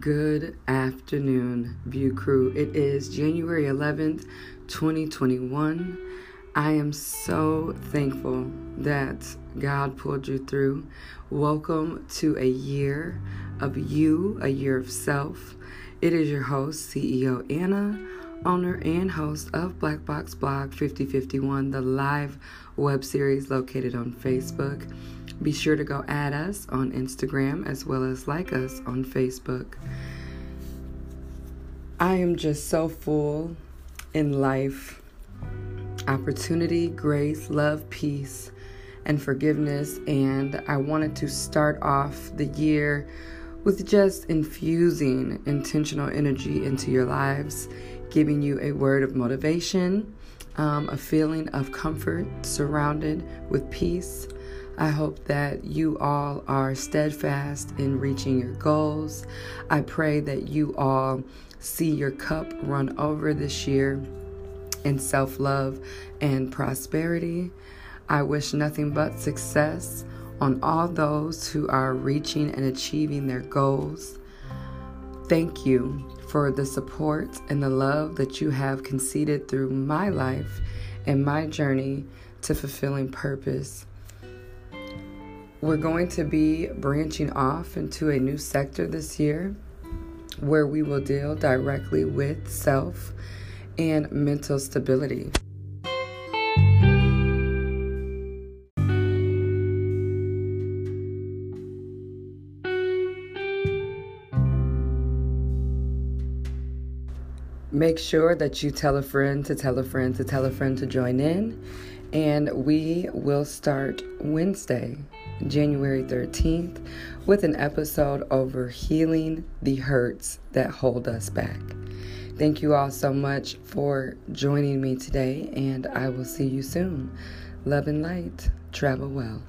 Good afternoon, View Crew. It is January 11th, 2021. I am so thankful that God pulled you through. Welcome to a year of you, a year of self. It is your host, CEO Anna, owner and host of Black Box Blog 5051, the live web series located on Facebook. Be sure to go add us on Instagram as well as like us on Facebook. I am just so full in life opportunity, grace, love, peace, and forgiveness. And I wanted to start off the year with just infusing intentional energy into your lives, giving you a word of motivation, um, a feeling of comfort surrounded with peace. I hope that you all are steadfast in reaching your goals. I pray that you all see your cup run over this year in self love and prosperity. I wish nothing but success on all those who are reaching and achieving their goals. Thank you for the support and the love that you have conceded through my life and my journey to fulfilling purpose. We're going to be branching off into a new sector this year where we will deal directly with self and mental stability. Make sure that you tell a friend to tell a friend to tell a friend to join in. And we will start Wednesday, January 13th, with an episode over healing the hurts that hold us back. Thank you all so much for joining me today, and I will see you soon. Love and light. Travel well.